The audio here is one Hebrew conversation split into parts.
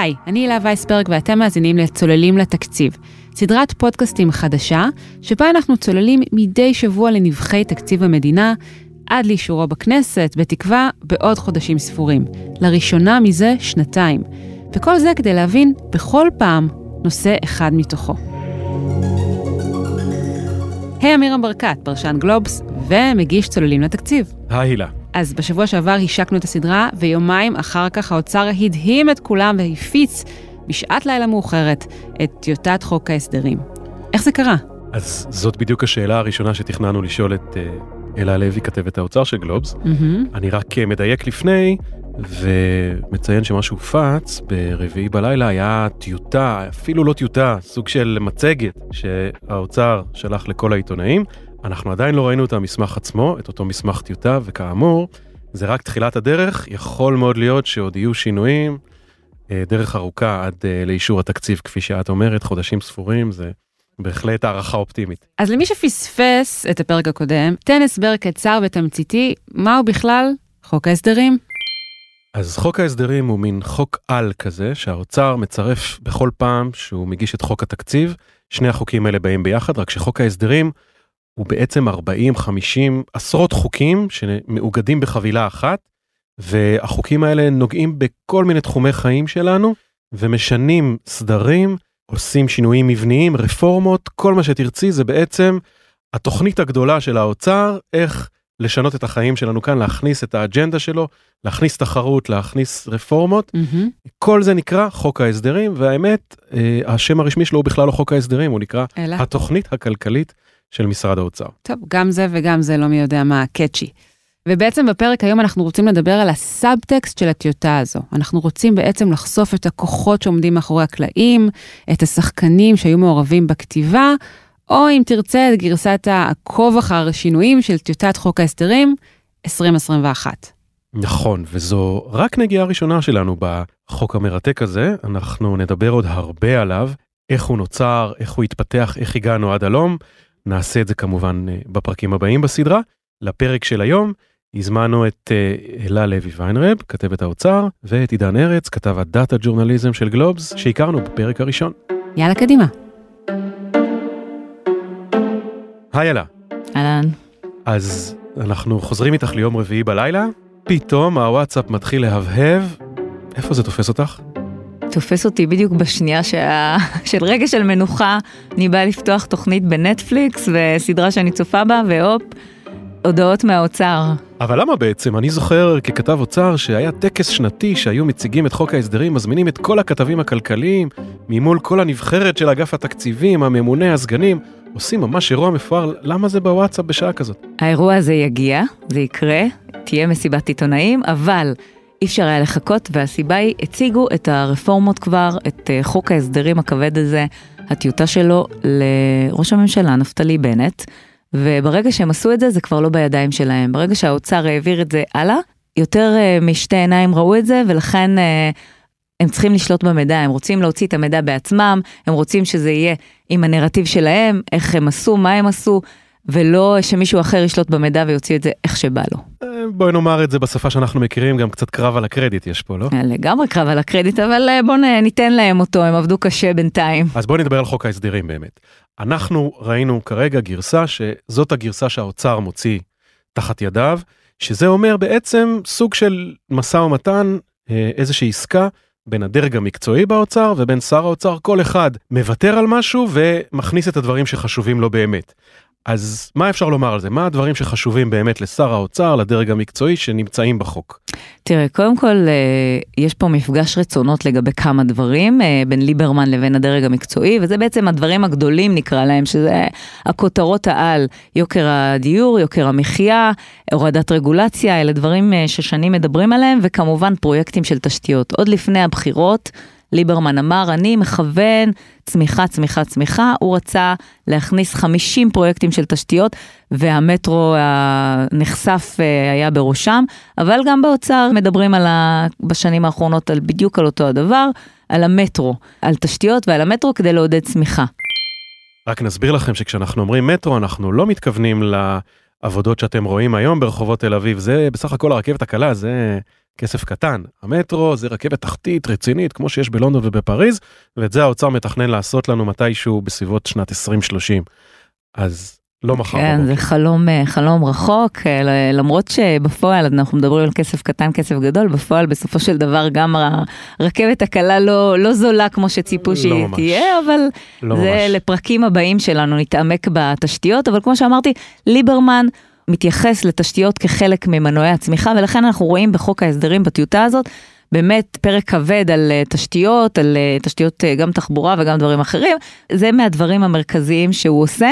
היי, אני הילה וייסברג ואתם מאזינים לצוללים לתקציב, סדרת פודקאסטים חדשה, שבה אנחנו צוללים מדי שבוע לנבחי תקציב המדינה, עד לאישורו בכנסת, בתקווה בעוד חודשים ספורים. לראשונה מזה שנתיים. וכל זה כדי להבין בכל פעם נושא אחד מתוכו. היי, אמירם ברקת, פרשן גלובס ומגיש צוללים לתקציב. היי הילה. אז בשבוע שעבר השקנו את הסדרה, ויומיים אחר כך האוצר הדהים את כולם והפיץ בשעת לילה מאוחרת את טיוטת חוק ההסדרים. איך זה קרה? אז זאת בדיוק השאלה הראשונה שתכננו לשאול את uh, אלה לוי, כתבת האוצר של גלובס. Mm-hmm. אני רק uh, מדייק לפני ומציין שמה שהופץ ברביעי בלילה היה טיוטה, אפילו לא טיוטה, סוג של מצגת שהאוצר שלח לכל העיתונאים. אנחנו עדיין לא ראינו את המסמך עצמו, את אותו מסמך טיוטה, וכאמור, זה רק תחילת הדרך, יכול מאוד להיות שעוד יהיו שינויים, אה, דרך ארוכה עד אה, לאישור התקציב, כפי שאת אומרת, חודשים ספורים, זה בהחלט הערכה אופטימית. אז למי שפספס את הפרק הקודם, תן הסבר קצר ותמציתי, מהו בכלל חוק ההסדרים? אז חוק ההסדרים הוא מין חוק על כזה, שהאוצר מצרף בכל פעם שהוא מגיש את חוק התקציב, שני החוקים האלה באים ביחד, רק שחוק ההסדרים הוא בעצם 40, 50, עשרות חוקים שמאוגדים בחבילה אחת, והחוקים האלה נוגעים בכל מיני תחומי חיים שלנו, ומשנים סדרים, עושים שינויים מבניים, רפורמות, כל מה שתרצי זה בעצם התוכנית הגדולה של האוצר, איך לשנות את החיים שלנו כאן, להכניס את האג'נדה שלו, להכניס תחרות, להכניס רפורמות. Mm-hmm. כל זה נקרא חוק ההסדרים, והאמת, אה, השם הרשמי שלו הוא בכלל לא חוק ההסדרים, הוא נקרא אלא? התוכנית הכלכלית של משרד האוצר. טוב, גם זה וגם זה לא מי יודע מה קאצ'י. ובעצם בפרק היום אנחנו רוצים לדבר על הסאבטקסט של הטיוטה הזו. אנחנו רוצים בעצם לחשוף את הכוחות שעומדים מאחורי הקלעים, את השחקנים שהיו מעורבים בכתיבה, או אם תרצה את גרסת העקוב אחר השינויים של טיוטת חוק ההסדרים 2021. נכון, וזו רק נגיעה ראשונה שלנו בחוק המרתק הזה, אנחנו נדבר עוד הרבה עליו, איך הוא נוצר, איך הוא התפתח, איך הגענו עד הלום. נעשה את זה כמובן אה, בפרקים הבאים בסדרה. לפרק של היום הזמנו את אה, אלה לוי ויינרב, כתבת האוצר, ואת עידן ארץ, כתב הדאטה ג'ורנליזם של גלובס, שהכרנו בפרק הראשון. יאללה, קדימה. היי אלה. אהלן. אז אנחנו חוזרים איתך ליום רביעי בלילה, פתאום הוואטסאפ מתחיל להבהב, איפה זה תופס אותך? תופס אותי בדיוק בשנייה שה... של רגע של מנוחה, אני באה לפתוח תוכנית בנטפליקס וסדרה שאני צופה בה, והופ, הודעות מהאוצר. אבל למה בעצם? אני זוכר ככתב אוצר שהיה טקס שנתי שהיו מציגים את חוק ההסדרים, מזמינים את כל הכתבים הכלכליים, ממול כל הנבחרת של אגף התקציבים, הממונה, הסגנים, עושים ממש אירוע מפואר, למה זה בוואטסאפ בשעה כזאת? האירוע הזה יגיע, זה יקרה, תהיה מסיבת עיתונאים, אבל אי אפשר היה לחכות, והסיבה היא, הציגו את הרפורמות כבר, את אה, חוק ההסדרים הכבד הזה, הטיוטה שלו לראש הממשלה נפתלי בנט, וברגע שהם עשו את זה, זה כבר לא בידיים שלהם. ברגע שהאוצר העביר את זה הלאה, יותר uh, משתי עיניים ראו את זה, ולכן uh, הם צריכים לשלוט במידע, הם רוצים להוציא את המידע בעצמם, הם רוצים שזה יהיה עם הנרטיב שלהם, איך הם עשו, מה הם עשו, ולא שמישהו אחר ישלוט במידע ויוציא את זה איך שבא לו. אה, בואי נאמר את זה בשפה שאנחנו מכירים, גם קצת קרב על הקרדיט יש פה, לא? אה, לגמרי קרב על הקרדיט, אבל אה, בואו ניתן להם אותו, הם עבדו קשה בינתיים. אז בואי נדבר על חוק ההסדרים באמת. אנחנו ראינו כרגע גרסה שזאת הגרסה שהאוצר מוציא תחת ידיו, שזה אומר בעצם סוג של משא ומתן, איזושהי עסקה בין הדרג המקצועי באוצר ובין שר האוצר, כל אחד מוותר על משהו ומכניס את הדברים שחשובים לו באמת. אז מה אפשר לומר על זה? מה הדברים שחשובים באמת לשר האוצר, לדרג המקצועי, שנמצאים בחוק? תראה, קודם כל, אה, יש פה מפגש רצונות לגבי כמה דברים אה, בין ליברמן לבין הדרג המקצועי, וזה בעצם הדברים הגדולים נקרא להם, שזה הכותרות העל, יוקר הדיור, יוקר המחיה, הורדת רגולציה, אלה דברים אה, ששנים מדברים עליהם, וכמובן פרויקטים של תשתיות. עוד לפני הבחירות, ליברמן אמר, אני מכוון צמיחה, צמיחה, צמיחה, הוא רצה להכניס 50 פרויקטים של תשתיות, והמטרו הנחשף אה, היה בראשם, אבל גם באוצר מדברים על ה... בשנים האחרונות על בדיוק על אותו הדבר, על המטרו, על תשתיות ועל המטרו כדי לעודד צמיחה. רק נסביר לכם שכשאנחנו אומרים מטרו, אנחנו לא מתכוונים לעבודות שאתם רואים היום ברחובות תל אביב, זה בסך הכל הרכבת הקלה, זה כסף קטן. המטרו זה רכבת תחתית רצינית כמו שיש בלונדון ובפריז, ואת זה האוצר מתכנן לעשות לנו מתישהו בסביבות שנת 2030. אז לא מחר כן, בבוקר. זה חלום, אה, חלום רחוק, אה, למרות שבפועל אנחנו מדברים על כסף קטן, כסף גדול, בפועל בסופו של דבר גם הרכבת הקלה לא, לא זולה כמו שציפו לא שהיא ממש. תהיה, אבל לא זה ממש. לפרקים הבאים שלנו, נתעמק בתשתיות, אבל כמו שאמרתי, ליברמן מתייחס לתשתיות כחלק ממנועי הצמיחה, ולכן אנחנו רואים בחוק ההסדרים בטיוטה הזאת, באמת פרק כבד על אה, תשתיות, על אה, תשתיות אה, גם תחבורה וגם דברים אחרים, זה מהדברים המרכזיים שהוא עושה.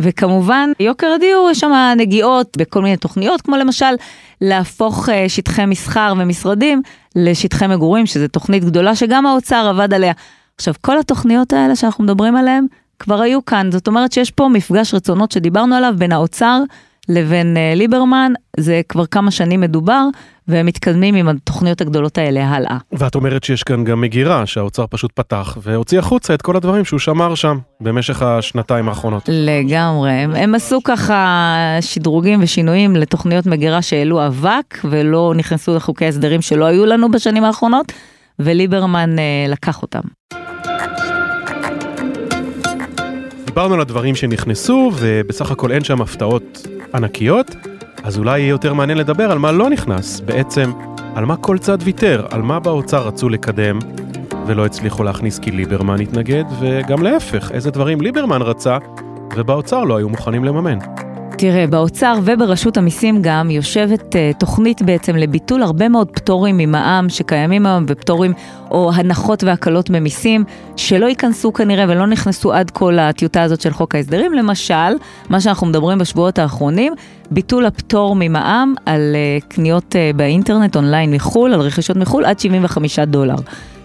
וכמובן, יוקר הדיור, יש שם נגיעות בכל מיני תוכניות, כמו למשל להפוך שטחי מסחר ומשרדים לשטחי מגורים, שזו תוכנית גדולה שגם האוצר עבד עליה. עכשיו, כל התוכניות האלה שאנחנו מדברים עליהן כבר היו כאן, זאת אומרת שיש פה מפגש רצונות שדיברנו עליו בין האוצר לבין אה, ליברמן, זה כבר כמה שנים מדובר, והם מתקדמים עם התוכניות הגדולות האלה הלאה. ואת אומרת שיש כאן גם מגירה שהאוצר פשוט פתח והוציא החוצה את כל הדברים שהוא שמר שם במשך השנתיים האחרונות. לגמרי, הם, הם עשו ככה שדרוגים ושינויים לתוכניות מגירה שהעלו אבק ולא נכנסו לחוקי הסדרים שלא היו לנו בשנים האחרונות, וליברמן אה, לקח אותם. דיברנו על הדברים שנכנסו ובסך הכל אין שם הפתעות ענקיות, אז אולי יהיה יותר מעניין לדבר על מה לא נכנס, בעצם על מה כל צד ויתר, על מה באוצר רצו לקדם ולא הצליחו להכניס כי ליברמן התנגד, וגם להפך, איזה דברים ליברמן רצה ובאוצר לא היו מוכנים לממן. תראה, באוצר וברשות המיסים גם יושבת uh, תוכנית בעצם לביטול הרבה מאוד פטורים ממע"מ שקיימים היום ופטורים או הנחות והקלות במיסים שלא ייכנסו כנראה ולא נכנסו עד כה לטיוטה הזאת של חוק ההסדרים. למשל, מה שאנחנו מדברים בשבועות האחרונים, ביטול הפטור ממע"מ על uh, קניות uh, באינטרנט אונליין מחו"ל, על רכישות מחו"ל עד 75 דולר.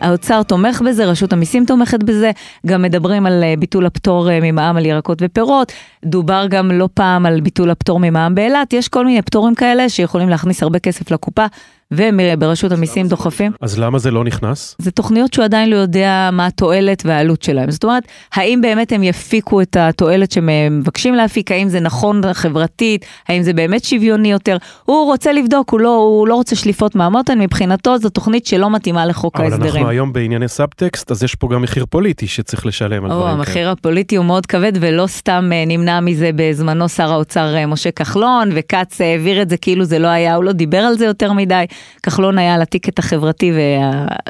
האוצר תומך בזה, רשות המיסים תומכת בזה, גם מדברים על uh, ביטול הפטור ממע"מ על ירקות ופירות, דובר גם לא פעם על ביטול הפטור ממע"מ באילת, יש כל מיני פטורים כאלה שיכולים להכניס הרבה כסף לקופה, וברשות המיסים דוחפים. אז למה זה לא נכנס? זה תוכניות שהוא עדיין לא יודע מה התועלת והעלות שלהם. זאת אומרת, האם באמת הם יפיקו את התועלת שהם מבקשים להפיק, האם זה נכון חברתית, האם זה באמת שוויוני יותר. הוא רוצה לבדוק, הוא לא, הוא לא רוצה שליפות מהמותן, מבחינתו זו תוכנית שלא מתאימה לחוק אבל ההסדרים. אנחנו היום בענייני סאבטקסט, אז יש פה גם מחיר פוליטי שצריך לשלם על או, דברים כאלה. המחיר הפוליטי הוא מאוד כבד ולא סתם אה, נמנע מזה בזמנו שר האוצר אה, משה כחלון וכץ אה, העביר את זה כאילו זה לא היה, הוא לא דיבר על זה יותר מדי. כחלון היה על ה ticket החברתי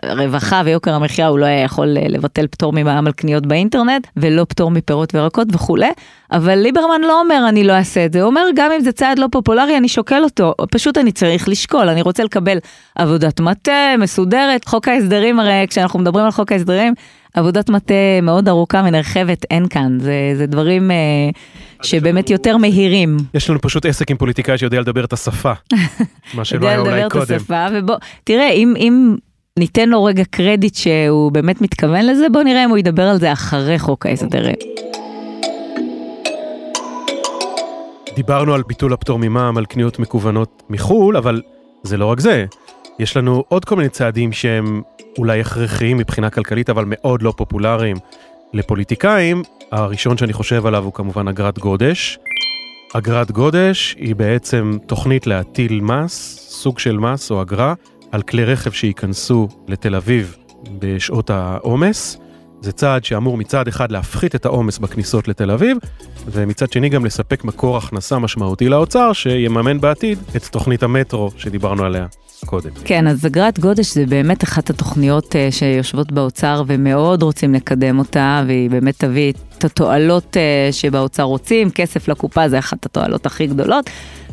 והרווחה ויוקר המחיה, הוא לא היה יכול אה, לבטל פטור ממע"מ על קניות באינטרנט ולא פטור מפירות וירקות וכולי. אבל ליברמן לא אומר אני לא אעשה את זה, הוא אומר גם אם זה צעד לא פופולרי אני שוקל אותו, פשוט אני צריך לשקול, אני רוצה לקבל עבודת מטה מסודרת, חוק ההסדרים הרי כשאנחנו מדברים על חוק ההסדרים, עבודת מטה מאוד ארוכה ונרחבת אין כאן, זה, זה דברים אה, שבאמת יותר מהירים. יש לנו פשוט עסק עם פוליטיקאי שיודע לדבר את השפה, מה שלא יודע היה אולי לדבר את קודם. השפה, ובוא, תראה, אם, אם ניתן לו רגע קרדיט שהוא באמת מתכוון לזה, בוא נראה אם הוא ידבר על זה אחרי חוק ההסדרים. דיברנו על ביטול הפטור ממע"מ על קניות מקוונות מחו"ל, אבל זה לא רק זה. יש לנו עוד כל מיני צעדים שהם אולי הכרחיים מבחינה כלכלית, אבל מאוד לא פופולריים לפוליטיקאים. הראשון שאני חושב עליו הוא כמובן אגרת גודש. אגרת גודש היא בעצם תוכנית להטיל מס, סוג של מס או אגרה, על כלי רכב שייכנסו לתל אביב בשעות העומס. זה צעד שאמור מצד אחד להפחית את העומס בכניסות לתל אביב, ומצד שני גם לספק מקור הכנסה משמעותי לאוצר, שיממן בעתיד את תוכנית המטרו שדיברנו עליה קודם. כן, אז אגרת גודש זה באמת אחת התוכניות uh, שיושבות באוצר ומאוד רוצים לקדם אותה, והיא באמת תביא את התועלות uh, שבאוצר רוצים, כסף לקופה זה אחת התועלות הכי גדולות.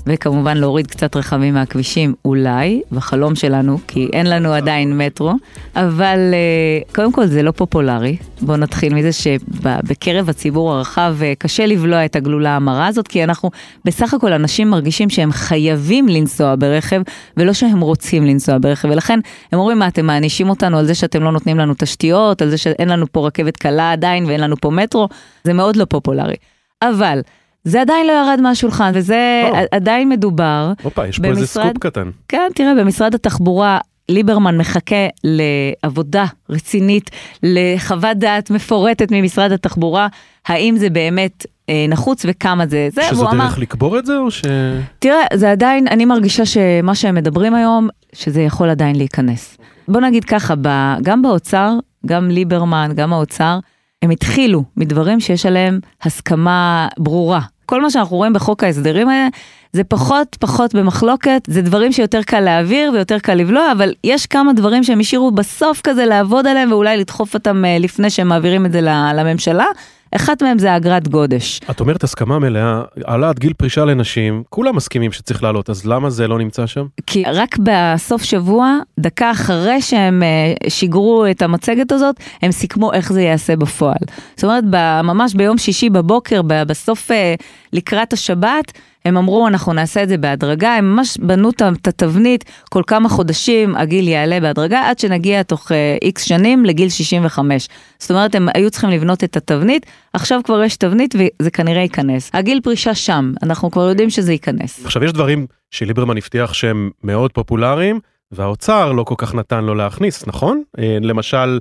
וכמובן להוריד קצת רכבים מהכבישים, אולי, בחלום שלנו, כי אין לנו עדיין מטרו, אבל uh, קודם כל זה לא פופולרי. בואו נתחיל מזה שבקרב הציבור הרחב uh, קשה לבלוע את הגלולה המרה הזאת, כי אנחנו בסך הכל אנשים מרגישים שהם חייבים לנסוע ברכב, ולא שהם רוצים לנסוע ברכב, ולכן הם אומרים, מה, אתם מענישים אותנו על זה שאתם לא נותנים לנו תשתיות, על זה שאין לנו פה רכבת קלה עדיין ואין לנו פה מטרו, זה מאוד לא פופולרי. אבל... זה עדיין לא ירד מהשולחן, וזה או. עדיין מדובר. הופה, יש פה איזה במשרד- סקופ קטן. כן, תראה, במשרד התחבורה ליברמן מחכה לעבודה רצינית, לחוות דעת מפורטת ממשרד התחבורה, האם זה באמת אה, נחוץ וכמה זה. זה שזו והוא דרך אמר, לקבור את זה או ש... תראה, זה עדיין, אני מרגישה שמה שהם מדברים היום, שזה יכול עדיין להיכנס. בוא נגיד ככה, ב, גם באוצר, גם ליברמן, גם האוצר, הם התחילו מדברים שיש עליהם הסכמה ברורה. כל מה שאנחנו רואים בחוק ההסדרים האלה, זה פחות פחות במחלוקת, זה דברים שיותר קל להעביר ויותר קל לבלוע, אבל יש כמה דברים שהם השאירו בסוף כזה לעבוד עליהם ואולי לדחוף אותם אה, לפני שהם מעבירים את זה לממשלה. אחת מהם זה אגרת גודש. את אומרת הסכמה מלאה, העלאת גיל פרישה לנשים, כולם מסכימים שצריך לעלות, אז למה זה לא נמצא שם? כי רק בסוף שבוע, דקה אחרי שהם אה, שיגרו את המצגת הזאת, הם סיכמו איך זה ייעשה בפועל. זאת אומרת, ממש ביום שישי בבוקר, בסוף אה, לקראת השבת, הם אמרו, אנחנו נעשה את זה בהדרגה, הם ממש בנו את התבנית, כל כמה חודשים הגיל יעלה בהדרגה, עד שנגיע תוך איקס שנים לגיל 65. זאת אומרת, הם היו צריכים לבנות את התבנית, עכשיו כבר יש תבנית וזה כנראה ייכנס. הגיל פרישה שם, אנחנו כבר יודעים שזה ייכנס. עכשיו יש דברים שליברמן הבטיח שהם מאוד פופולריים, והאוצר לא כל כך נתן לו להכניס, נכון? אה, למשל,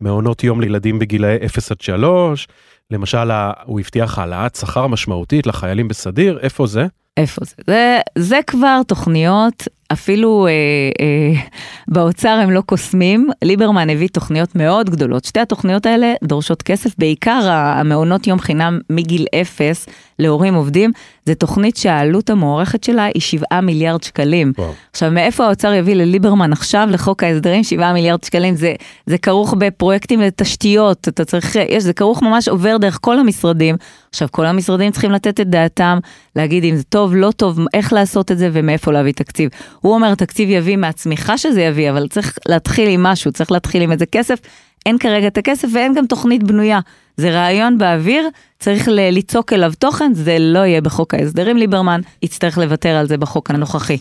מעונות יום לילדים בגילאי 0 עד 3, למשל, הוא הבטיח העלאת שכר משמעותית לחיילים בסדיר, איפה זה? איפה זה? זה, זה כבר תוכניות, אפילו אה, אה, באוצר הם לא קוסמים, ליברמן הביא תוכניות מאוד גדולות. שתי התוכניות האלה דורשות כסף, בעיקר המעונות יום חינם מגיל אפס להורים עובדים, זה תוכנית שהעלות המוערכת שלה היא 7 מיליארד שקלים. וואו. עכשיו, מאיפה האוצר יביא לליברמן עכשיו לחוק ההסדרים 7 מיליארד שקלים? זה, זה כרוך בפרויקטים לתשתיות, אתה צריך, יש, זה כרוך ממש עובר דרך כל המשרדים. עכשיו, כל המשרדים צריכים לתת את דעתם, להגיד אם זה טוב, לא טוב, איך לעשות את זה ומאיפה להביא תקציב. הוא אומר, תקציב יביא מהצמיחה שזה יביא, אבל צריך להתחיל עם משהו, צריך להתחיל עם איזה כסף. אין כרגע את הכסף ואין גם תוכנית בנויה. זה רעיון באוויר, צריך ליצוק אליו תוכן, זה לא יהיה בחוק ההסדרים, ליברמן יצטרך לוותר על זה בחוק הנוכחי.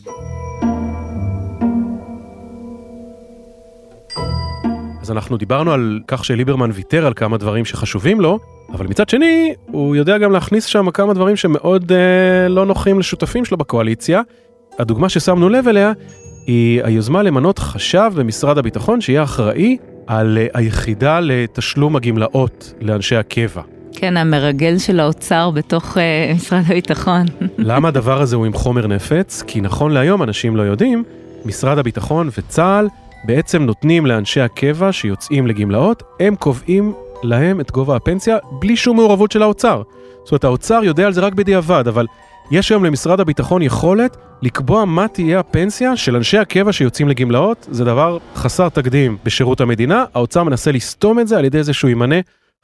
אז אנחנו דיברנו על כך שליברמן ויתר על כמה דברים שחשובים לו, אבל מצד שני, הוא יודע גם להכניס שם כמה דברים שמאוד אה, לא נוחים לשותפים שלו בקואליציה. הדוגמה ששמנו לב אליה היא היוזמה למנות חשב במשרד הביטחון שיהיה אחראי על אה, היחידה לתשלום הגמלאות לאנשי הקבע. כן, המרגל של האוצר בתוך uh, משרד הביטחון. למה הדבר הזה הוא עם חומר נפץ? כי נכון להיום, אנשים לא יודעים, משרד הביטחון וצה"ל בעצם נותנים לאנשי הקבע שיוצאים לגמלאות, הם קובעים להם את גובה הפנסיה בלי שום מעורבות של האוצר. זאת אומרת, האוצר יודע על זה רק בדיעבד, אבל יש היום למשרד הביטחון יכולת לקבוע מה תהיה הפנסיה של אנשי הקבע שיוצאים לגמלאות, זה דבר חסר תקדים בשירות המדינה, האוצר מנסה לסתום את זה על ידי זה שהוא ימנה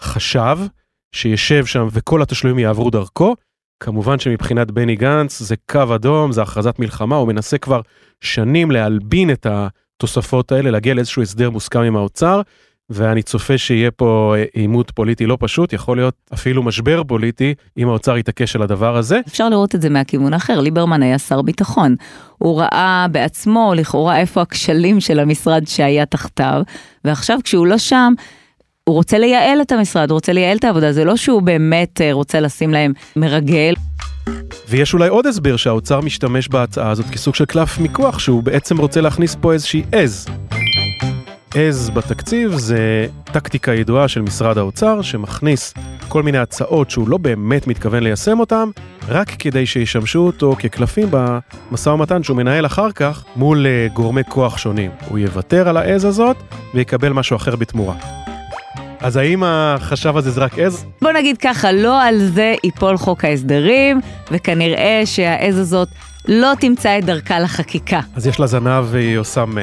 חשב שישב שם וכל התשלומים יעברו דרכו. כמובן שמבחינת בני גנץ זה קו אדום, זה הכרזת מלחמה, הוא מנסה כבר שנים להלבין את התוספות האלה, להגיע לאיזשהו הסדר מוסכם עם האוצר, ואני צופה שיהיה פה אה, עימות פוליטי לא פשוט, יכול להיות אפילו משבר פוליטי, אם האוצר יתעקש על הדבר הזה. אפשר לראות את זה מהכיוון האחר, ליברמן היה שר ביטחון. הוא ראה בעצמו לכאורה איפה הכשלים של המשרד שהיה תחתיו, ועכשיו כשהוא לא שם, הוא רוצה לייעל את המשרד, הוא רוצה לייעל את העבודה, זה לא שהוא באמת אה, רוצה לשים להם מרגל. ויש אולי עוד הסבר שהאוצר משתמש בהצעה הזאת כסוג של קלף מיקוח, שהוא בעצם רוצה להכניס פה איזושהי עז. עז בתקציב זה טקטיקה ידועה של משרד האוצר, שמכניס כל מיני הצעות שהוא לא באמת מתכוון ליישם אותן, רק כדי שישמשו אותו כקלפים במשא ומתן שהוא מנהל אחר כך מול אה, גורמי כוח שונים. הוא יוותר על העז הזאת ויקבל משהו אחר בתמורה. אז האם החשב הזה זה רק עז? בוא נגיד ככה, לא על זה ייפול חוק ההסדרים, וכנראה שהעז הזאת לא תמצא את דרכה לחקיקה. אז יש לה זנב והיא עושה מה.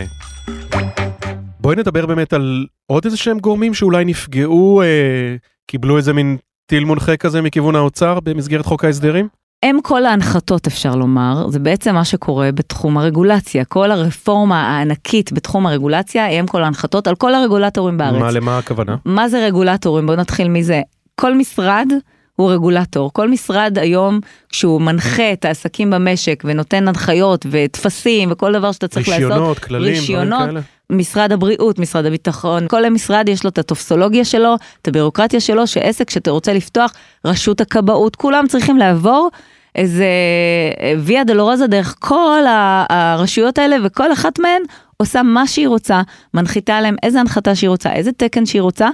בואי נדבר באמת על עוד איזה שהם גורמים שאולי נפגעו, אה, קיבלו איזה מין טיל מונחה כזה מכיוון האוצר במסגרת חוק ההסדרים? הם כל ההנחתות אפשר לומר, זה בעצם מה שקורה בתחום הרגולציה. כל הרפורמה הענקית בתחום הרגולציה הם כל ההנחתות על כל הרגולטורים בארץ. מה למה הכוונה? מה זה רגולטורים? בואו נתחיל מזה. כל משרד הוא רגולטור. כל משרד היום, כשהוא מנחה את העסקים במשק ונותן הנחיות וטפסים וכל דבר שאתה צריך לעשות, רישיונות, כללים, רישיונות, כאלה? משרד הבריאות, משרד הביטחון, כל המשרד יש לו את הטופסולוגיה שלו, את הבירוקרטיה שלו, שעסק שאתה רוצה לפתוח, רשות הכבאות, כולם צריכים לעבור איזה ויה דלורוזה דרך כל הרשויות האלה, וכל אחת מהן עושה מה שהיא רוצה, מנחיתה עליהם איזה הנחתה שהיא רוצה, איזה תקן שהיא רוצה,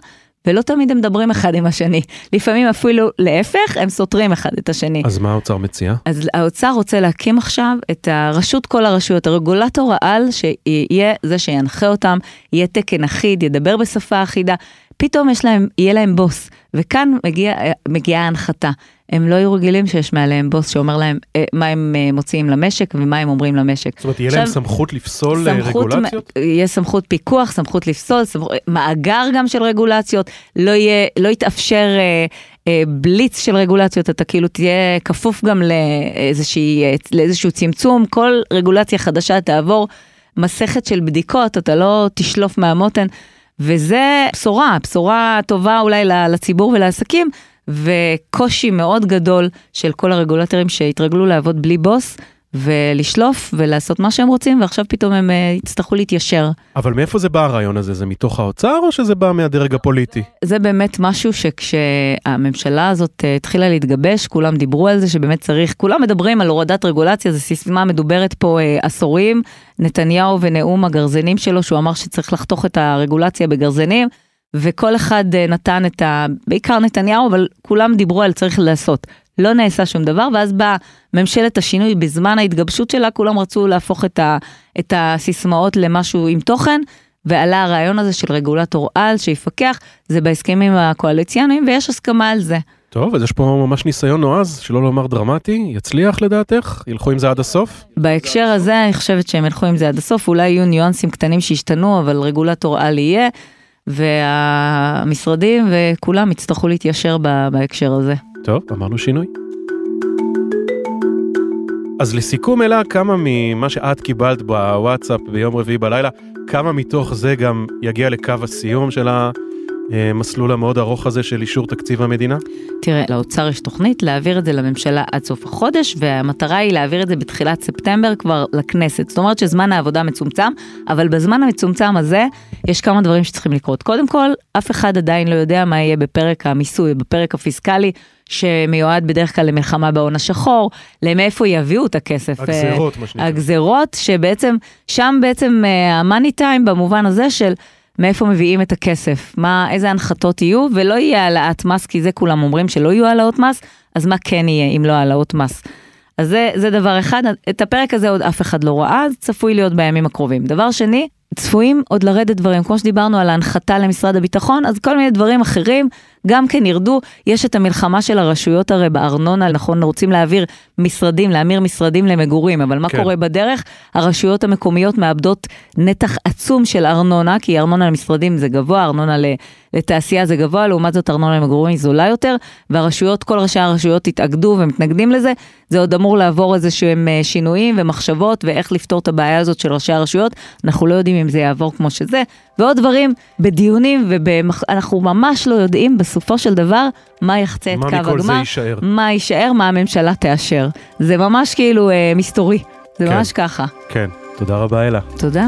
ולא תמיד הם מדברים אחד עם השני. לפעמים אפילו להפך, הם סותרים אחד את השני. אז מה האוצר מציע? אז האוצר רוצה להקים עכשיו את הרשות כל הרשויות, הרגולטור העל, שיהיה זה שינחה אותם, יהיה תקן אחיד, ידבר בשפה אחידה. פתאום יש להם, יהיה להם בוס, וכאן מגיע, מגיעה ההנחתה. הם לא יהיו רגילים שיש מעליהם בוס שאומר להם אה, מה הם אה, מוציאים למשק ומה הם אומרים למשק. זאת אומרת, יהיה להם סמכות לפסול אה, סמכות, רגולציות? יהיה סמכות פיקוח, סמכות לפסול, סמכות, מאגר גם של רגולציות, לא, יהיה, לא יתאפשר אה, אה, בליץ של רגולציות, אתה כאילו תהיה כפוף גם לאיזושהי, לאיזשהו צמצום, כל רגולציה חדשה תעבור מסכת של בדיקות, אתה לא תשלוף מהמותן. וזה בשורה, בשורה טובה אולי לציבור ולעסקים, וקושי מאוד גדול של כל הרגולטורים שהתרגלו לעבוד בלי בוס. ולשלוף ולעשות מה שהם רוצים ועכשיו פתאום הם uh, יצטרכו להתיישר. אבל מאיפה זה בא הרעיון הזה? זה מתוך האוצר או שזה בא מהדרג הפוליטי? זה באמת משהו שכשהממשלה הזאת uh, התחילה להתגבש כולם דיברו על זה שבאמת צריך, כולם מדברים על הורדת רגולציה, זו סיסמה מדוברת פה uh, עשורים, נתניהו ונאום הגרזנים שלו שהוא אמר שצריך לחתוך את הרגולציה בגרזנים. וכל אחד נתן את ה... בעיקר נתניהו, אבל כולם דיברו על צריך לעשות. לא נעשה שום דבר, ואז באה ממשלת השינוי בזמן ההתגבשות שלה, כולם רצו להפוך את, ה, את הסיסמאות למשהו עם תוכן, ועלה הרעיון הזה של רגולטור על שיפקח, זה בהסכמים הקואליציוניים, ויש הסכמה על זה. טוב, אז יש פה ממש ניסיון נועז, שלא לומר דרמטי, יצליח לדעתך? ילכו עם זה עד הסוף? בהקשר הזה, אני חושבת שהם ילכו עם זה עד הסוף, אולי יהיו ניואנסים קטנים שישתנו, אבל רגולטור על יהיה, והמשרדים וכולם יצטרכו להתיישר בהקשר הזה. טוב, אמרנו שינוי. אז לסיכום אלה, כמה ממה שאת קיבלת בוואטסאפ ביום רביעי בלילה, כמה מתוך זה גם יגיע לקו הסיום של המסלול המאוד ארוך הזה של אישור תקציב המדינה? תראה, לאוצר יש תוכנית להעביר את זה לממשלה עד סוף החודש, והמטרה היא להעביר את זה בתחילת ספטמבר כבר לכנסת. זאת אומרת שזמן העבודה מצומצם, אבל בזמן המצומצם הזה יש כמה דברים שצריכים לקרות. קודם כל, אף אחד עדיין לא יודע מה יהיה בפרק המיסוי, בפרק הפיסקלי. שמיועד בדרך כלל למלחמה בהון השחור, למאיפה יביאו את הכסף. הגזרות, מה שנקרא. הגזרות, שבעצם, שם בעצם המאני טיים במובן הזה של מאיפה מביאים את הכסף, מה, איזה הנחתות יהיו, ולא יהיה העלאת מס, כי זה כולם אומרים שלא יהיו העלאות מס, אז מה כן יהיה אם לא העלאות מס. אז זה, זה דבר אחד, את הפרק הזה עוד אף אחד לא ראה, צפוי להיות בימים הקרובים. דבר שני, צפויים עוד לרדת דברים, כמו שדיברנו על ההנחתה למשרד הביטחון, אז כל מיני דברים אחרים גם כן ירדו. יש את המלחמה של הרשויות הרי בארנונה, נכון, רוצים להעביר משרדים, להמיר משרדים למגורים, אבל מה כן. קורה בדרך? הרשויות המקומיות מאבדות נתח עצום של ארנונה, כי ארנונה למשרדים זה גבוה, ארנונה לתעשייה זה גבוה, לעומת זאת ארנונה למגורים היא זולה יותר, והרשויות, כל ראשי הרשויות התאגדו ומתנגדים לזה, זה עוד אמור לעבור איזה שהם אה, שינויים ומחשבות ואיך לפתור את הבעיה הזאת של ראשי הרשויות, אנחנו לא יודעים אם זה יעבור כמו שזה, ועוד דברים בדיונים, ואנחנו ממש לא יודעים בסופו של דבר מה יחצה את קו הגמר, מה מכל זה יישאר, מה יישאר, מה הממשלה תאשר. זה ממש כאילו אה, מסתורי, זה כן, ממש ככה. כן, תודה רבה אלה. תודה.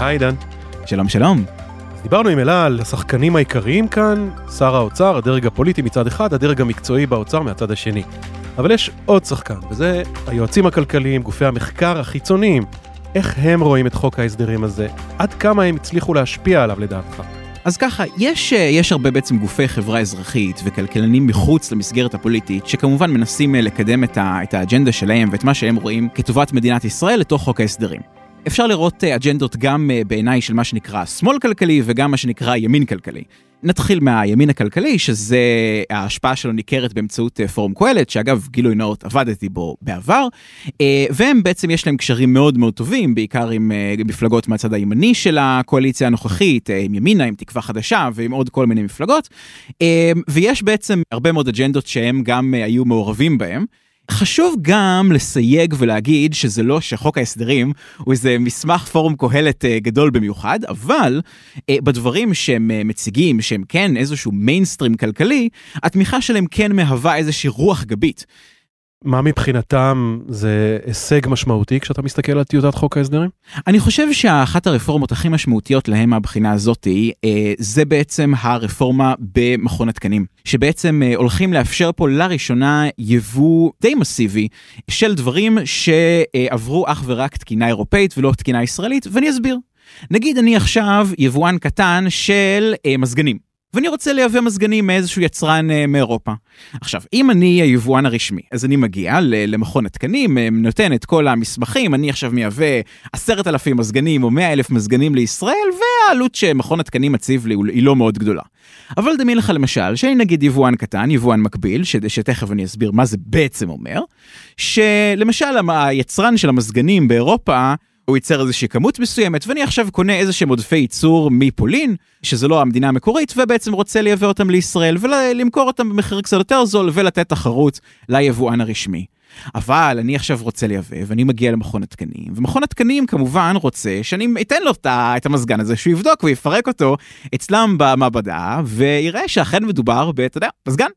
היי דן. שלום שלום. דיברנו עם אלה על השחקנים העיקריים כאן, שר האוצר, הדרג הפוליטי מצד אחד, הדרג המקצועי באוצר מהצד השני. אבל יש עוד שחקן, וזה היועצים הכלכליים, גופי המחקר החיצוניים. איך הם רואים את חוק ההסדרים הזה? עד כמה הם הצליחו להשפיע עליו לדעתך? אז ככה, יש, אה, יש הרבה בעצם גופי חברה אזרחית וכלכלנים מחוץ למסגרת הפוליטית, שכמובן מנסים אה, לקדם את, ה, את האג'נדה שלהם ואת מה שהם רואים כטובת מדינת ישראל לתוך חוק ההסדרים. אפשר לראות אה, אג'נדות גם בעיניי של מה שנקרא שמאל כלכלי וגם מה שנקרא ימין כלכלי. נתחיל מהימין הכלכלי, שזה ההשפעה שלו ניכרת באמצעות אה, פורום קהלת, שאגב, גילוי נאות, עבדתי בו בעבר, אה, והם בעצם יש להם קשרים מאוד מאוד טובים, בעיקר עם אה, מפלגות מהצד הימני של הקואליציה הנוכחית, עם ימינה, עם תקווה חדשה ועם עוד כל מיני מפלגות, ויש בעצם הרבה מאוד אג'נדות שהם גם היו מעורבים בהם. חשוב גם לסייג ולהגיד שזה לא שחוק ההסדרים הוא איזה מסמך פורום קהלת אה, גדול במיוחד, אבל אה, בדברים שהם אה, מציגים, שהם כן איזשהו מיינסטרים כלכלי, התמיכה שלהם כן מהווה איזושהי רוח גבית. מה מבחינתם זה הישג משמעותי כשאתה מסתכל על טיוטת חוק ההסדרים? אני חושב שאחת הרפורמות הכי משמעותיות להם מהבחינה הזאתי, אה, זה בעצם הרפורמה במכון התקנים, שבעצם אה, הולכים לאפשר פה לראשונה יבוא די מסיבי של דברים שעברו אך ורק תקינה אירופאית ולא תקינה ישראלית, ואני אסביר. נגיד אני עכשיו יבואן קטן של אה, מזגנים. ואני רוצה לייבא מזגנים מאיזשהו יצרן אה, מאירופה. עכשיו, אם אני היבואן הרשמי, אז אני מגיע למכון התקנים, אה, נותן את כל המסמכים, אני עכשיו מייבא עשרת אלפים מזגנים או מאה אלף מזגנים לישראל, והעלות שמכון התקנים מציב לי היא לא מאוד גדולה. אבל דמיין לך למשל, שאני נגיד יבואן קטן, יבואן מקביל, ש... שתכף אני אסביר מה זה בעצם אומר, שלמשל היצרן של המזגנים באירופה, הוא ייצר איזושהי כמות מסוימת, ואני עכשיו קונה איזה שהם עודפי ייצור מפולין, שזה לא המדינה המקורית, ובעצם רוצה לייבא אותם לישראל ולמכור אותם במחיר קצת יותר זול ולתת תחרות ליבואן הרשמי. אבל אני עכשיו רוצה לייבא ואני מגיע למכון התקנים, ומכון התקנים כמובן רוצה שאני אתן לו את המזגן הזה שהוא יבדוק ויפרק אותו אצלם במעבדה ויראה שאכן מדובר ב, אתה יודע, מזגן.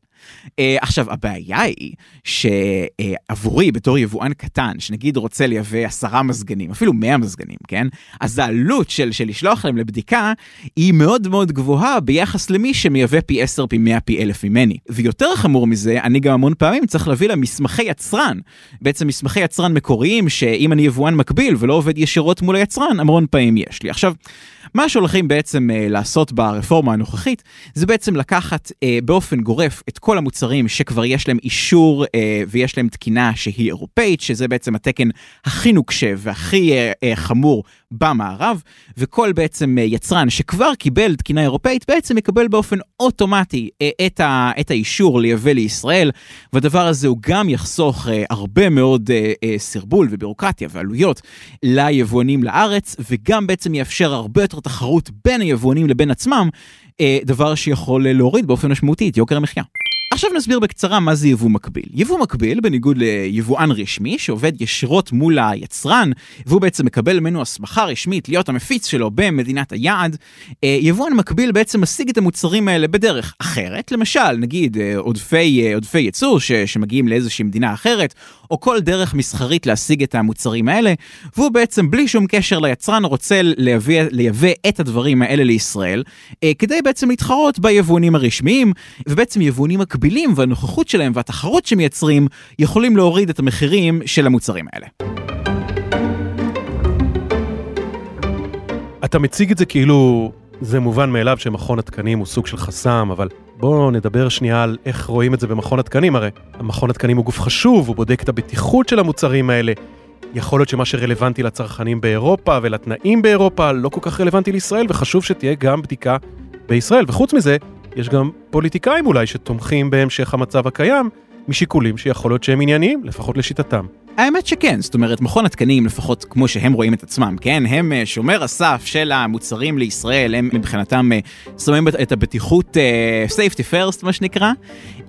אה, עכשיו הבעיה היא שעבורי בתור יבואן קטן שנגיד רוצה לייבא עשרה מזגנים אפילו מאה מזגנים כן? אז העלות של, של לשלוח להם לבדיקה היא מאוד מאוד גבוהה ביחס למי שמייבא פי 10 פי 100 פי 1000 ממני. ויותר חמור מזה אני גם המון פעמים צריך להביא לה מסמכי יצרן. בעצם מסמכי יצרן מקוריים שאם אני יבואן מקביל ולא עובד ישירות מול היצרן המון פעמים יש לי. עכשיו. מה שהולכים בעצם uh, לעשות ברפורמה הנוכחית זה בעצם לקחת uh, באופן גורף את כל המוצרים שכבר יש להם אישור uh, ויש להם תקינה שהיא אירופאית, שזה בעצם התקן הכי נוקשה והכי uh, uh, חמור במערב, וכל בעצם uh, יצרן שכבר קיבל תקינה אירופאית בעצם יקבל באופן אוטומטי uh, את, ה, את האישור לייבא לישראל, והדבר הזה הוא גם יחסוך uh, הרבה מאוד uh, uh, סרבול ובירוקרטיה ועלויות ליבואנים לארץ, וגם בעצם יאפשר הרבה יותר תחרות בין היבואנים לבין עצמם, אה, דבר שיכול להוריד באופן משמעותי את יוקר המחיה. עכשיו נסביר בקצרה מה זה יבוא מקביל. יבוא מקביל, בניגוד ליבואן רשמי שעובד ישירות מול היצרן, והוא בעצם מקבל ממנו הסמכה רשמית להיות המפיץ שלו במדינת היעד, אה, יבואן מקביל בעצם משיג את המוצרים האלה בדרך אחרת, למשל, נגיד אה, עודפי, אה, עודפי ייצור ש, שמגיעים לאיזושהי מדינה אחרת, או כל דרך מסחרית להשיג את המוצרים האלה, והוא בעצם בלי שום קשר ליצרן רוצה לייבא, לייבא את הדברים האלה לישראל, כדי בעצם להתחרות ביבואנים הרשמיים, ובעצם יבואנים מקבילים והנוכחות שלהם והתחרות שמייצרים יכולים להוריד את המחירים של המוצרים האלה. אתה מציג את זה כאילו זה מובן מאליו שמכון התקנים הוא סוג של חסם, אבל בואו נדבר שנייה על איך רואים את זה במכון התקנים, הרי המכון התקנים הוא גוף חשוב, הוא בודק את הבטיחות של המוצרים האלה. יכול להיות שמה שרלוונטי לצרכנים באירופה ולתנאים באירופה לא כל כך רלוונטי לישראל, וחשוב שתהיה גם בדיקה בישראל. וחוץ מזה, יש גם פוליטיקאים אולי שתומכים בהמשך המצב הקיים, משיקולים שיכול להיות שהם ענייניים, לפחות לשיטתם. האמת שכן, זאת אומרת, מכון התקנים, לפחות כמו שהם רואים את עצמם, כן? הם אה, שומר הסף של המוצרים לישראל, הם מבחינתם אה, שמים את הבטיחות uh, safety first, מה שנקרא,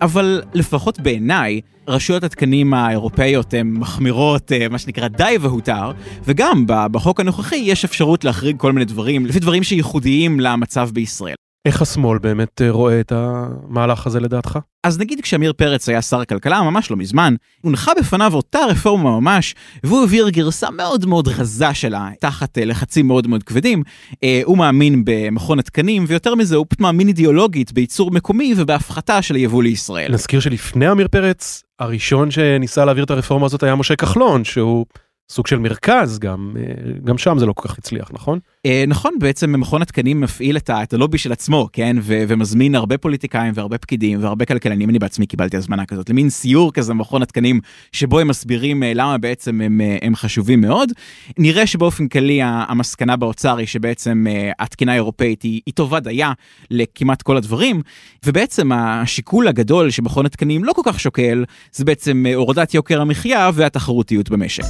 אבל לפחות בעיניי, רשויות התקנים האירופאיות הן מחמירות, מה שנקרא, די והותר, וגם בחוק הנוכחי יש אפשרות להחריג כל מיני דברים, לפי דברים שייחודיים למצב בישראל. איך השמאל באמת אה, רואה את המהלך הזה לדעתך? אז נגיד כשעמיר פרץ היה שר הכלכלה ממש לא מזמן, הונחה בפניו אותה רפורמה ממש, והוא העביר גרסה מאוד מאוד רזה שלה, תחת אה, לחצים מאוד מאוד כבדים. אה, הוא מאמין במכון התקנים, ויותר מזה, הוא פשוט מאמין אידיאולוגית בייצור מקומי ובהפחתה של היבוא לישראל. נזכיר שלפני עמיר פרץ, הראשון שניסה להעביר את הרפורמה הזאת היה משה כחלון, שהוא... סוג של מרכז גם, גם שם זה לא כל כך הצליח, נכון? אה, נכון, בעצם מכון התקנים מפעיל את, הלובי של עצמו, כן? ו, ומזמין הרבה פוליטיקאים והרבה פקידים והרבה כלכלנים, אני בעצמי קיבלתי הזמנה כזאת, למין סיור כזה מכון התקנים, שבו הם מסבירים אה, למה בעצם הם, הם חשובים מאוד. נראה שבאופן כללי המסקנה באוצר היא שבעצם התקינה האירופאית היא, היא טובה דייה לכמעט כל הדברים, ובעצם השיקול הגדול שמכון התקנים לא כל כך שוקל, זה בעצם הורדת יוקר המחיה והתחרותיות במשק.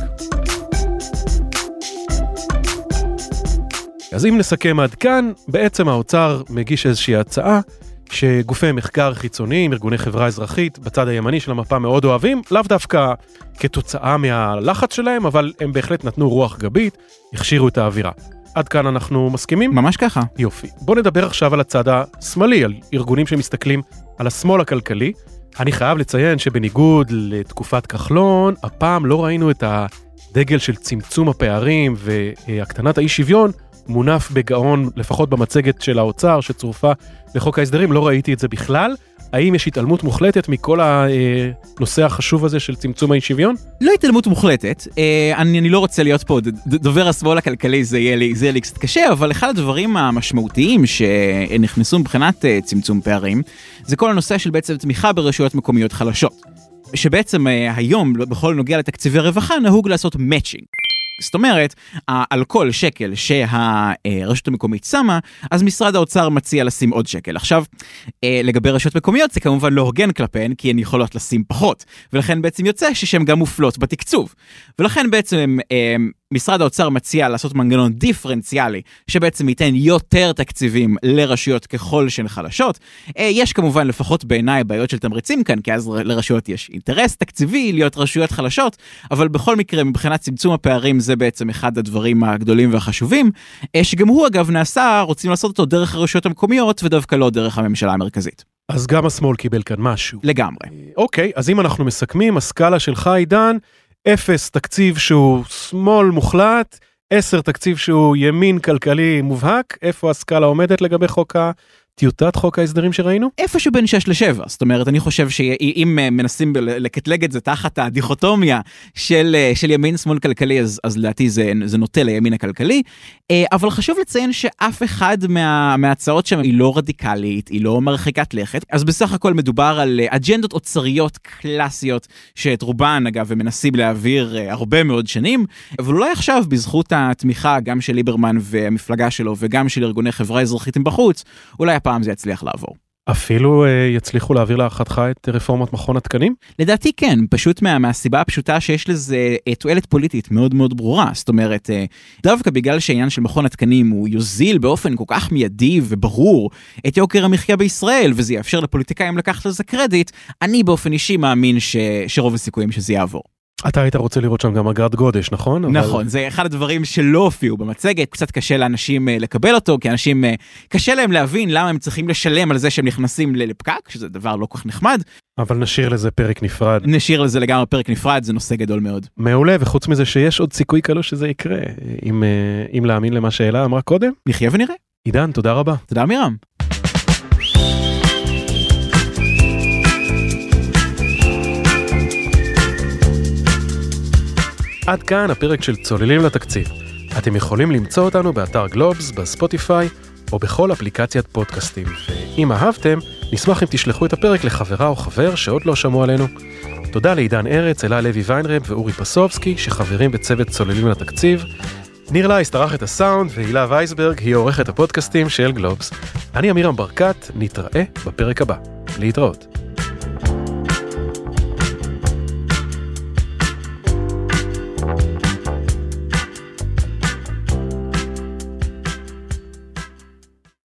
אז אם נסכם עד כאן, בעצם האוצר מגיש איזושהי הצעה שגופי מחקר חיצוניים, ארגוני חברה אזרחית, בצד הימני של המפה מאוד אוהבים, לאו דווקא כתוצאה מהלחץ שלהם, אבל הם בהחלט נתנו רוח גבית, הכשירו את האווירה. עד כאן אנחנו מסכימים? ממש ככה. יופי. בוא נדבר עכשיו על הצד השמאלי, על ארגונים שמסתכלים על השמאל הכלכלי. אני חייב לציין שבניגוד לתקופת כחלון, הפעם לא ראינו את הדגל של צמצום הפערים והקטנת האי שוויון מונף בגאון, לפחות במצגת של האוצר שצורפה לחוק ההסדרים, לא ראיתי את זה בכלל. האם יש התעלמות מוחלטת מכל הנושא החשוב הזה של צמצום האי שוויון? לא התעלמות מוחלטת, אה, אני, אני לא רוצה להיות פה דובר השמאל הכלכלי, זה יהיה לי, זה יהיה לי קצת קשה, אבל אחד הדברים המשמעותיים שנכנסו מבחינת אה, צמצום פערים, זה כל הנושא של בעצם תמיכה ברשויות מקומיות חלשות. שבעצם אה, היום, בכל נוגע לתקציבי רווחה, נהוג לעשות מאצ'ינג. זאת אומרת, על כל שקל שהרשות המקומית שמה, אז משרד האוצר מציע לשים עוד שקל. עכשיו, אה, לגבי רשויות מקומיות זה כמובן לא הוגן כלפיהן, כי הן יכולות לשים פחות, ולכן בעצם יוצא שהן גם מופלות בתקצוב. ולכן בעצם אה, משרד האוצר מציע לעשות מנגנון דיפרנציאלי, שבעצם ייתן יותר תקציבים לרשויות ככל שהן חלשות. אה, יש כמובן, לפחות בעיניי, בעיות של תמריצים כאן, כי אז לרשויות יש אינטרס תקציבי להיות רשויות חלשות, אבל בכל מקרה, מבחינת צמצום הפערים, זה בעצם אחד הדברים הגדולים והחשובים, אה, שגם הוא אגב נעשה, רוצים לעשות אותו דרך הרשויות המקומיות, ודווקא לא דרך הממשלה המרכזית. אז גם השמאל קיבל כאן משהו. לגמרי. אוקיי, אז אם אנחנו מסכמים, הסקאלה שלך, עידן, אפס תקציב שהוא שמאל מוחלט, עשר תקציב שהוא ימין כלכלי מובהק, איפה הסקאלה עומדת לגבי חוק ה... טיוטת חוק ההסדרים שראינו? איפשהו בין 6 ל-7, זאת אומרת, אני חושב שאם אה, מנסים לקטלג את זה תחת הדיכוטומיה של, אה, של ימין שמאל כלכלי, אז, אז לדעתי זה, זה נוטה לימין הכלכלי. אה, אבל חשוב לציין שאף אחד מה, מההצעות שם היא לא רדיקלית, היא לא מרחיקת לכת, אז בסך הכל מדובר על אג'נדות אוצריות קלאסיות, שאת רובן אגב הם מנסים להעביר הרבה מאוד שנים, אבל אולי עכשיו בזכות התמיכה גם של ליברמן והמפלגה שלו וגם של ארגוני חברה אזרחית מבחוץ, אולי הפעם זה יצליח לעבור. אפילו אה, יצליחו להעביר להערכתך את רפורמת מכון התקנים? לדעתי כן, פשוט מה, מהסיבה הפשוטה שיש לזה אה, תועלת פוליטית מאוד מאוד ברורה. זאת אומרת, אה, דווקא בגלל שהעניין של מכון התקנים הוא יוזיל באופן כל כך מיידי וברור את יוקר המחיה בישראל, וזה יאפשר לפוליטיקאים לקחת לזה קרדיט, אני באופן אישי מאמין ש... שרוב הסיכויים שזה יעבור. אתה היית רוצה לראות שם גם אגרת גודש, נכון? אבל- נכון, זה אחד הדברים שלא הופיעו במצגת, קצת קשה לאנשים אה, לקבל אותו, כי אנשים, אה, קשה להם להבין למה הם צריכים לשלם על זה שהם נכנסים לפקק, שזה דבר לא כל כך נחמד. אבל נשאיר לזה פרק נפרד. נשאיר לזה לגמרי פרק נפרד, זה נושא גדול מאוד. מעולה, וחוץ מזה שיש עוד סיכוי קלוש שזה יקרה, אם, אה, אם להאמין למה שאלה אמרה קודם. נחיה ונראה. עידן, תודה רבה. תודה מירם. עד כאן הפרק של צוללים לתקציב. אתם יכולים למצוא אותנו באתר גלובס, בספוטיפיי, או בכל אפליקציית פודקאסטים. ואם אהבתם, נשמח אם תשלחו את הפרק לחברה או חבר שעוד לא שמעו עלינו. תודה לעידן ארץ, אלה לוי ויינרב ואורי פסובסקי, שחברים בצוות צוללים לתקציב. ניר לייס ערך את הסאונד, והילה וייסברג היא עורכת הפודקאסטים של גלובס. אני עמירם ברקת, נתראה בפרק הבא. להתראות.